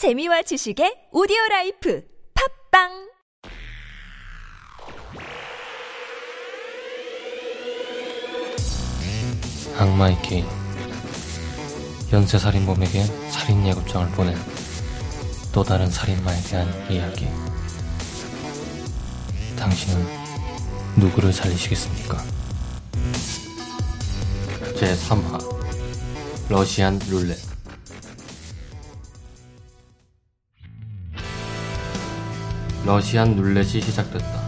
재미와 지식의 오디오 라이프 팟빵! 악마의 게임 연쇄살인범에게 살인 예고장을 보낸 또 다른 살인마에 대한 이야기. 당신은 누구를 살리시겠습니까? 제3화 러시안 룰렛 러시안 룰렛이 시작됐다.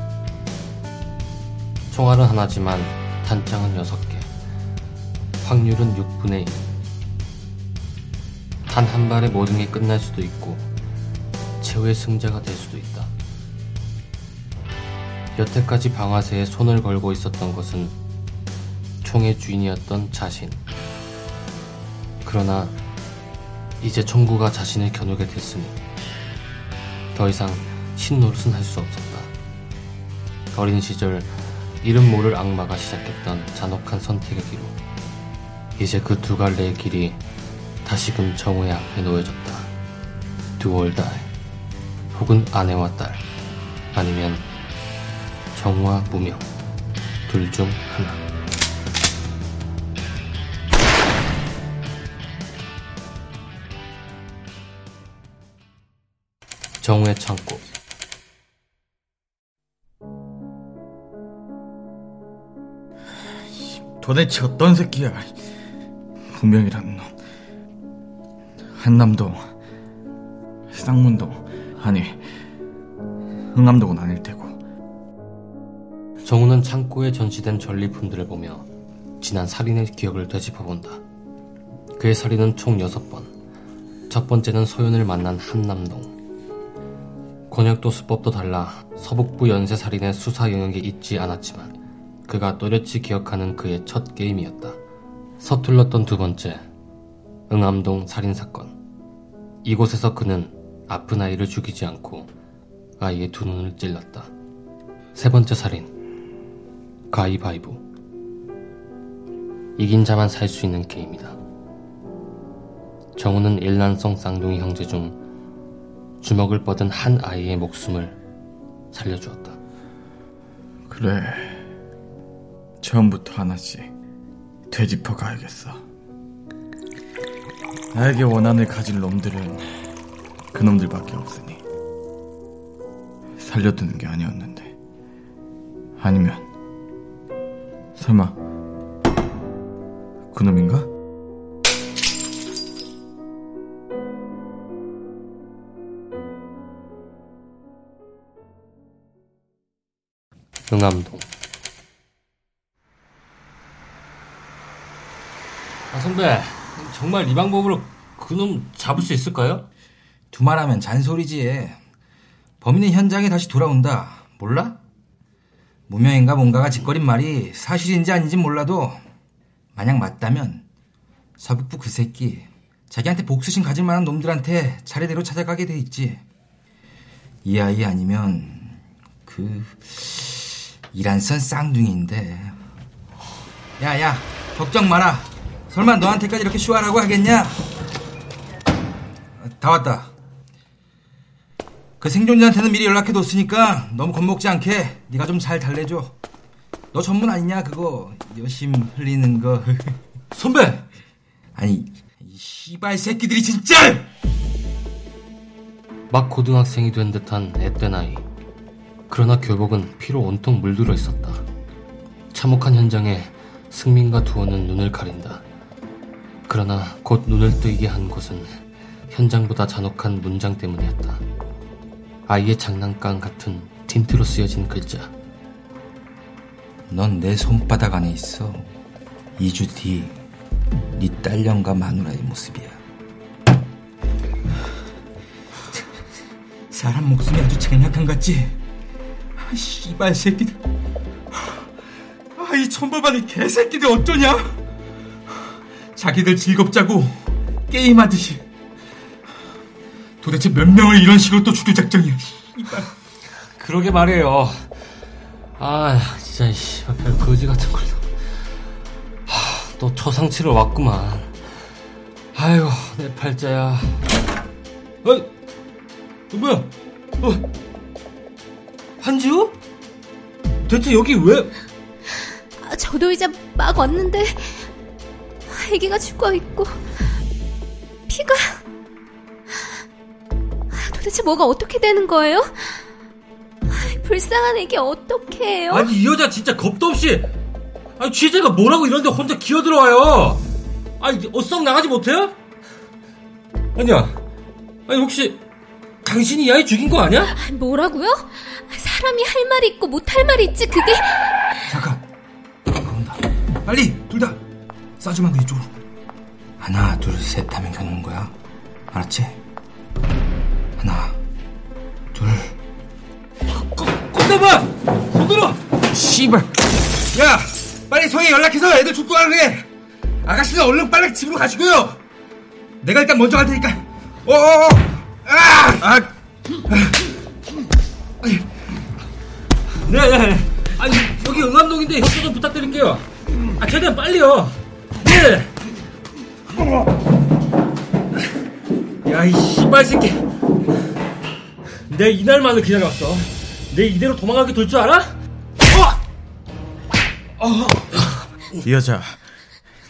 총알은 하나지만 단장은 6개. 확률은 6분의 1. 단 한 발에 모든 게 끝날 수도 있고 최후의 승자가 될 수도 있다. 여태까지 방아쇠에 손을 걸고 있었던 것은 총의 주인이었던 자신. 그러나 이제 총구가 자신을 겨누게 됐으니 더 이상 신노릇은 할 수 없었다. 어린 시절 이름 모를 악마가 시작했던 잔혹한 선택의 기로 이제 그 두 갈래의 길이 다시금 정우의 앞에 놓여졌다. 두월 달 혹은 아내와 딸 아니면 정우와 무명 둘 중 하나 정우의 창고 도대체 어떤 새끼야? 분명이라는 놈. 한남동, 쌍문동, 아니, 흥암동은 아닐 테고. 정우는 창고에 전시된 전리품들을 보며 지난 살인의 기억을 되짚어본다. 그의 살인은 총 6번. 첫 번째는 소연을 만난 한남동. 권역도 수법도 달라 서북부 연쇄살인의 수사 영역이 있지 않았지만 그가 또렷이 기억하는 그의 첫 게임이었다. 서툴렀던 두 번째, 응암동 살인사건. 이곳에서 그는 아픈 아이를 죽이지 않고 아이의 두 눈을 찔렀다. 세 번째 살인, 가위바위보. 이긴 자만 살 수 있는 게임이다. 정우는 일란성 쌍둥이 형제 중 주먹을 뻗은 한 아이의 목숨을 살려주었다. 그래. 처음부터 하나씩 되짚어 가야겠어. 나에게 원한을 가질 놈들은 그 놈들밖에 없으니 살려두는 게 아니었는데 아니면 설마 그 놈인가? 응암동. 선배. 정말 이 방법으로 그놈 잡을 수 있을까요? 두말하면 잔소리지. 범인은 현장에 다시 돌아온다. 몰라? 무명인가 뭔가가 짓거린 말이 사실인지 아닌지 몰라도 만약 맞다면 서북부 그 새끼 자기한테 복수심 가질 만한 놈들한테 차례대로 찾아가게 돼 있지. 이 아이 아니면 그 이란선 쌍둥이인데. 야야 걱정 마라. 설마 너한테까지 이렇게 쇼하라고 하겠냐? 다 왔다. 그 생존자한테는 미리 연락해뒀으니까 너무 겁먹지 않게 네가 좀 잘 달래줘. 너 전문 아니냐 그거 여심 흘리는 거. 선배! 아니 이 씨발 새끼들이 진짜! 막 고등학생이 된 듯한 앳된 아이. 그러나 교복은 피로 온통 물들어 있었다. 참혹한 현장에 승민과 두원은 눈을 가린다. 그러나 곧 눈을 뜨이게 한 것은 현장보다 잔혹한 문장 때문이었다. 아이의 장난감 같은 틴트로 쓰여진 글자. 넌 내 손바닥 안에 있어. 2주 뒤 네 딸년과 마누라의 모습이야. 사람 목숨이 아주 장난감 같지? 아, 씨발 새끼들. 아, 이 천벌받은 개새끼들 어쩌냐? 자기들 즐겁자고 게임하듯이. 도대체 몇 명을 이런 식으로 또 죽일 작정이야. 그러게 말이에요. 아, 진짜, 씨, 별 거지 같은 걸. 하, 또 초상치러 왔구만. 아유, 내 팔자야. 어, 어, 뭐야? 어. 한지우? 대체 여기 왜? 아, 저도 이제 막 왔는데 아기가 죽어 있고 피가 아, 도대체 뭐가 어떻게 되는 거예요? 아, 불쌍한 애기 어떻게 해요? 아니 이 여자 진짜 겁도 없이 아니 취재가 뭐라고 이런데 혼자 기어들어와요 아니 어썩 나가지 못해요? 아니야 아니 혹시 당신이 이 아이 죽인 거 아니야? 아, 뭐라고요? 사람이 할 말이 있고 못 할 말이 있지 그게 잠깐. 온다. 빨리 둘 다 싸주만 그 이쪽으로. 하나 둘 셋 하면 겨누는 거야. 알았지? 하나 둘. 꼼짝마! 손들어! 씨발. 야 빨리 성에 연락해서 애들 축구하라 그래. 아가씨는 얼른 빨리 집으로 가시고요. 내가 일단 먼저 갈 테니까. 어어어. 아! 아! 네 네 아니 여기 응암동인데 협조 좀 부탁드릴게요 아 최대한 빨리요 네 야, 이 씨발 새끼. 내 이날만을 기다려왔어. 내 이대로 도망가게 둘 줄 알아? 이 여자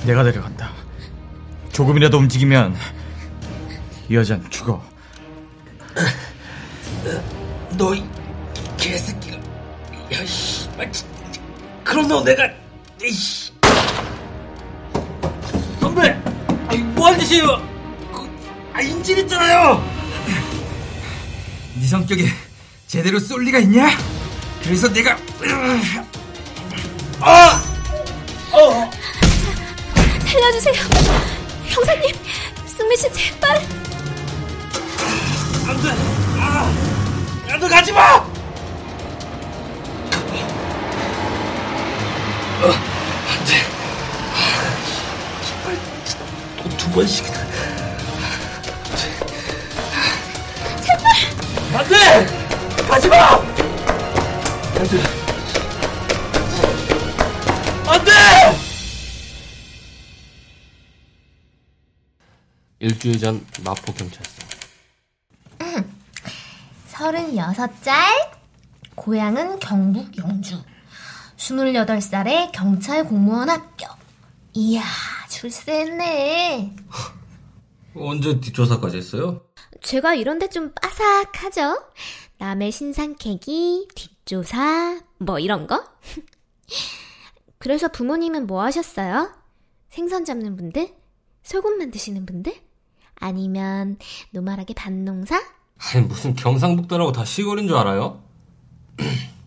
내가 데려간다. 조금이라도 움직이면 이 여자는 죽어. 너, 이 개새끼가. 야. 진- 그럼 너 내가, 이씨. 선배! 아니, 뭐하는 짓이에요? 그, 아, 인질 있잖아요! 네 성격에 제대로 쏠 리가 있냐? 그래서 내가 아! 어! 살려주세요 형사님 승민 씨 제발 안 돼! 아! 야, 너 가지 마! 번씩이나. 제발! 안 돼! 가지 마! 안 돼. 안 돼! 일주일 전 마포 경찰서. 36짤 고향은 경북 영주 28살에 경찰 공무원 합격 이야 출세했네 언제 뒷조사까지 했어요? 제가 이런데 좀 빠삭하죠 남의 신상 캐기 뒷조사 뭐 이런 거 그래서 부모님은 뭐 하셨어요? 생선 잡는 분들? 소금 만드시는 분들? 아니면 노말하게 밭농사? 아니 무슨 경상북도라고 다 시골인 줄 알아요?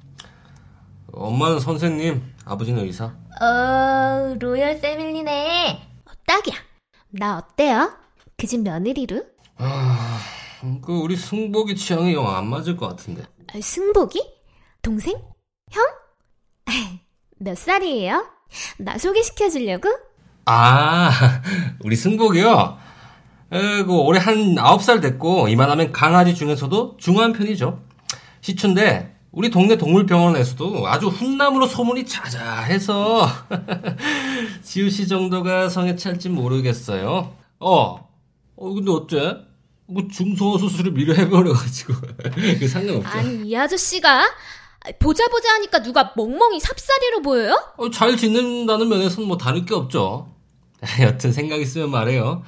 엄마는 선생님, 아버지는 의사. 어, 로열 패밀리네. 어, 딱이야. 나 어때요? 그 집 며느리로? 그 우리 승복이 취향이 영 안 맞을 것 같은데. 아, 승복이? 동생? 형? 몇 살이에요? 나 소개시켜 주려고? 아, 우리 승복이요. 에, 그 올해 한 9살 됐고 이만하면 강아지 중에서도 중한 편이죠. 시추인데 우리 동네 동물병원에서도 아주 훈남으로 소문이 자자해서 지우 씨 정도가 성에 찰진 모르겠어요. 어, 어 근데 어째? 뭐 중소어 수술을 미리 해버려가지고 그 상관없죠. 아니, 이 아저씨가 보자 보자 하니까 누가 멍멍이 삽살이로 보여요? 어, 잘 짓는다는 면에서는 뭐 다를 게 없죠. 여튼 생각 있으면 말해요.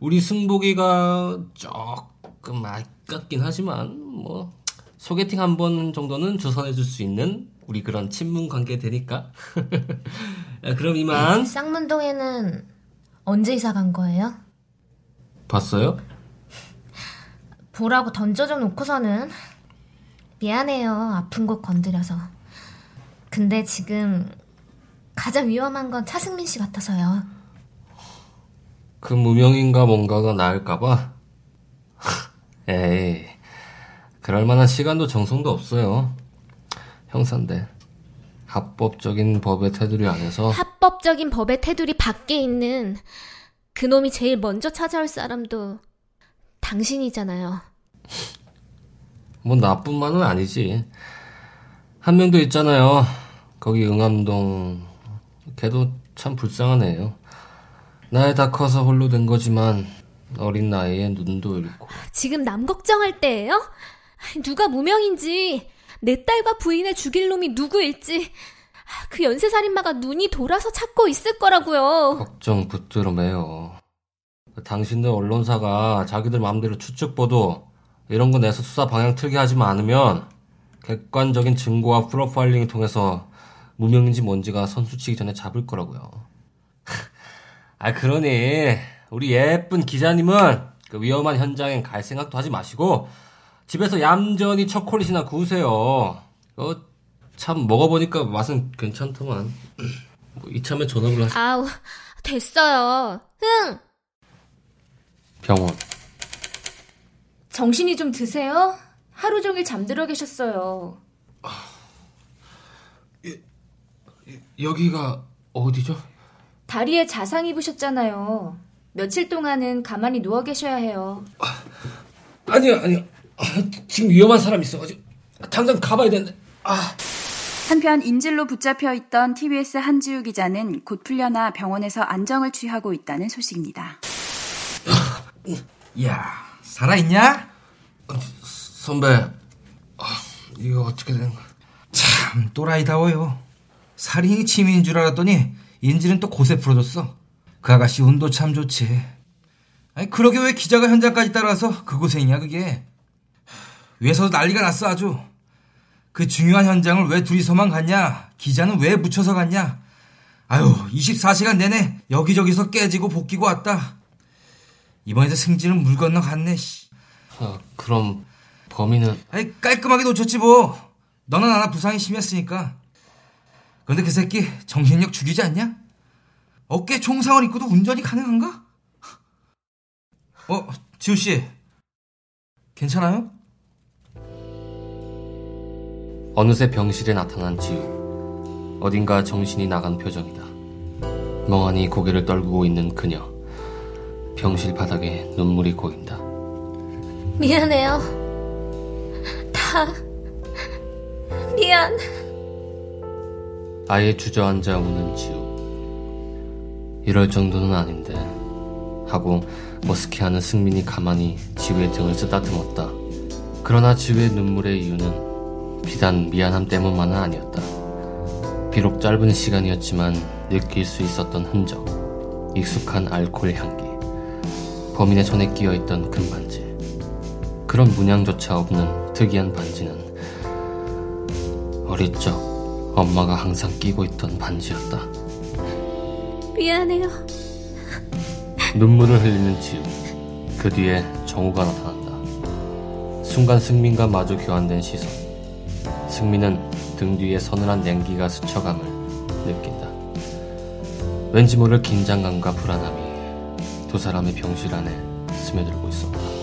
우리 승복이가 조금 아깝긴 하지만 뭐 소개팅 한 번 정도는 주선해 줄 수 있는 우리 그런 친분 관계 되니까. 야, 그럼 이만 쌍문동에는 언제 이사 간 거예요? 봤어요? 보라고 던져줘 놓고서는 미안해요. 아픈 곳 건드려서. 근데 지금 가장 위험한 건 차승민 씨 같아서요. 그 무명인가 뭔가가 나을까봐. 에이, 그럴 만한 시간도 정성도 없어요. 형사인데 합법적인 법의 테두리 안에서 합법적인 법의 테두리 밖에 있는 그놈이 제일 먼저 찾아올 사람도 당신이잖아요. 뭐 나뿐만은 아니지. 한명더 있잖아요. 거기 응암동. 걔도 참 불쌍한 애예요. 나이 다 커서 홀로 된 거지만 어린 나이에 눈도 잃고 지금 남 걱정할 때예요? 누가 무명인지, 내 딸과 부인을 죽일 놈이 누구일지, 그 연쇄살인마가 눈이 돌아서 찾고 있을 거라고요. 걱정 붙들어 매요. 당신들 언론사가 자기들 마음대로 추측 보도 이런 거 내서 수사 방향 틀게 하지만 않으면 객관적인 증거와 프로파일링을 통해서 무명인지 뭔지가 선수치기 전에 잡을 거라고요. 아 그러니 우리 예쁜 기자님은 그 위험한 현장엔 갈 생각도 하지 마시고 집에서 얌전히 초콜릿이나 구우세요. 어, 참 먹어보니까 맛은 괜찮더만. 뭐 이참에 전업을 하시. 아우, 됐어요. 흥! 병원. 정신이 좀 드세요? 하루 종일 잠들어 계셨어요. 여기가 어디죠? 다리에 자상 입으셨잖아요. 며칠 동안은 가만히 누워 계셔야 해요. 아니요, 아니요. 아, 지금 위험한 사람 있어가지고 당장 가봐야 되는데. 아, 한편 인질로 붙잡혀 있던 TBS 한지우 기자는 곧 풀려나 병원에서 안정을 취하고 있다는 소식입니다. 야, 살아있냐? 선배. 아, 이거 어떻게 된 거야? 참, 또라이다워요. 살인이 취미인 줄 알았더니 인질은 또 곳에 풀어줬어. 그 아가씨 운도 참 좋지. 아니, 그러게 왜 기자가 현장까지 따라와서 그곳에 있냐, 그게. 위에서도 난리가 났어, 아주. 그 중요한 현장을 왜 둘이서만 갔냐? 기자는 왜 묻혀서 갔냐? 아유, 24시간 내내 여기저기서 깨지고 복귀고 왔다. 이번에도 승진은 물 건너 갔네, 씨. 아, 그럼 범인은 아니, 깔끔하게 놓쳤지, 뭐. 너나 나나 부상이 심했으니까. 근데 그 새끼 정신력 죽이지 않냐? 어깨 총상을 입고도 운전이 가능한가? 어, 지우 씨. 괜찮아요? 어느새 병실에 나타난 지우. 어딘가 정신이 나간 표정이다. 멍하니 고개를 떨구고 있는 그녀. 병실 바닥에 눈물이 고인다. 미안해요. 다, 미안. 아예 주저앉아 우는 지우. 이럴 정도는 아닌데. 하고 머스케하는 승민이 가만히 지우의 등을 쓰다듬었다. 그러나 지우의 눈물의 이유는 비단 미안함 때문만은 아니었다. 비록 짧은 시간이었지만 느낄 수 있었던 흔적, 익숙한 알코올 향기, 범인의 손에 끼어 있던 금반지. 그런 문양조차 없는 특이한 반지는 어릴 적 엄마가 항상 끼고 있던 반지였다. 미안해요. 눈물을 흘리는 지우. 그 뒤에 정우가 나타난다. 순간 승민과 마주 교환된 시선. 승민은 등 뒤에 서늘한 냉기가 스쳐감을 느낀다. 왠지 모를 긴장감과 불안함이 두 사람의 병실 안에 스며들고 있었다.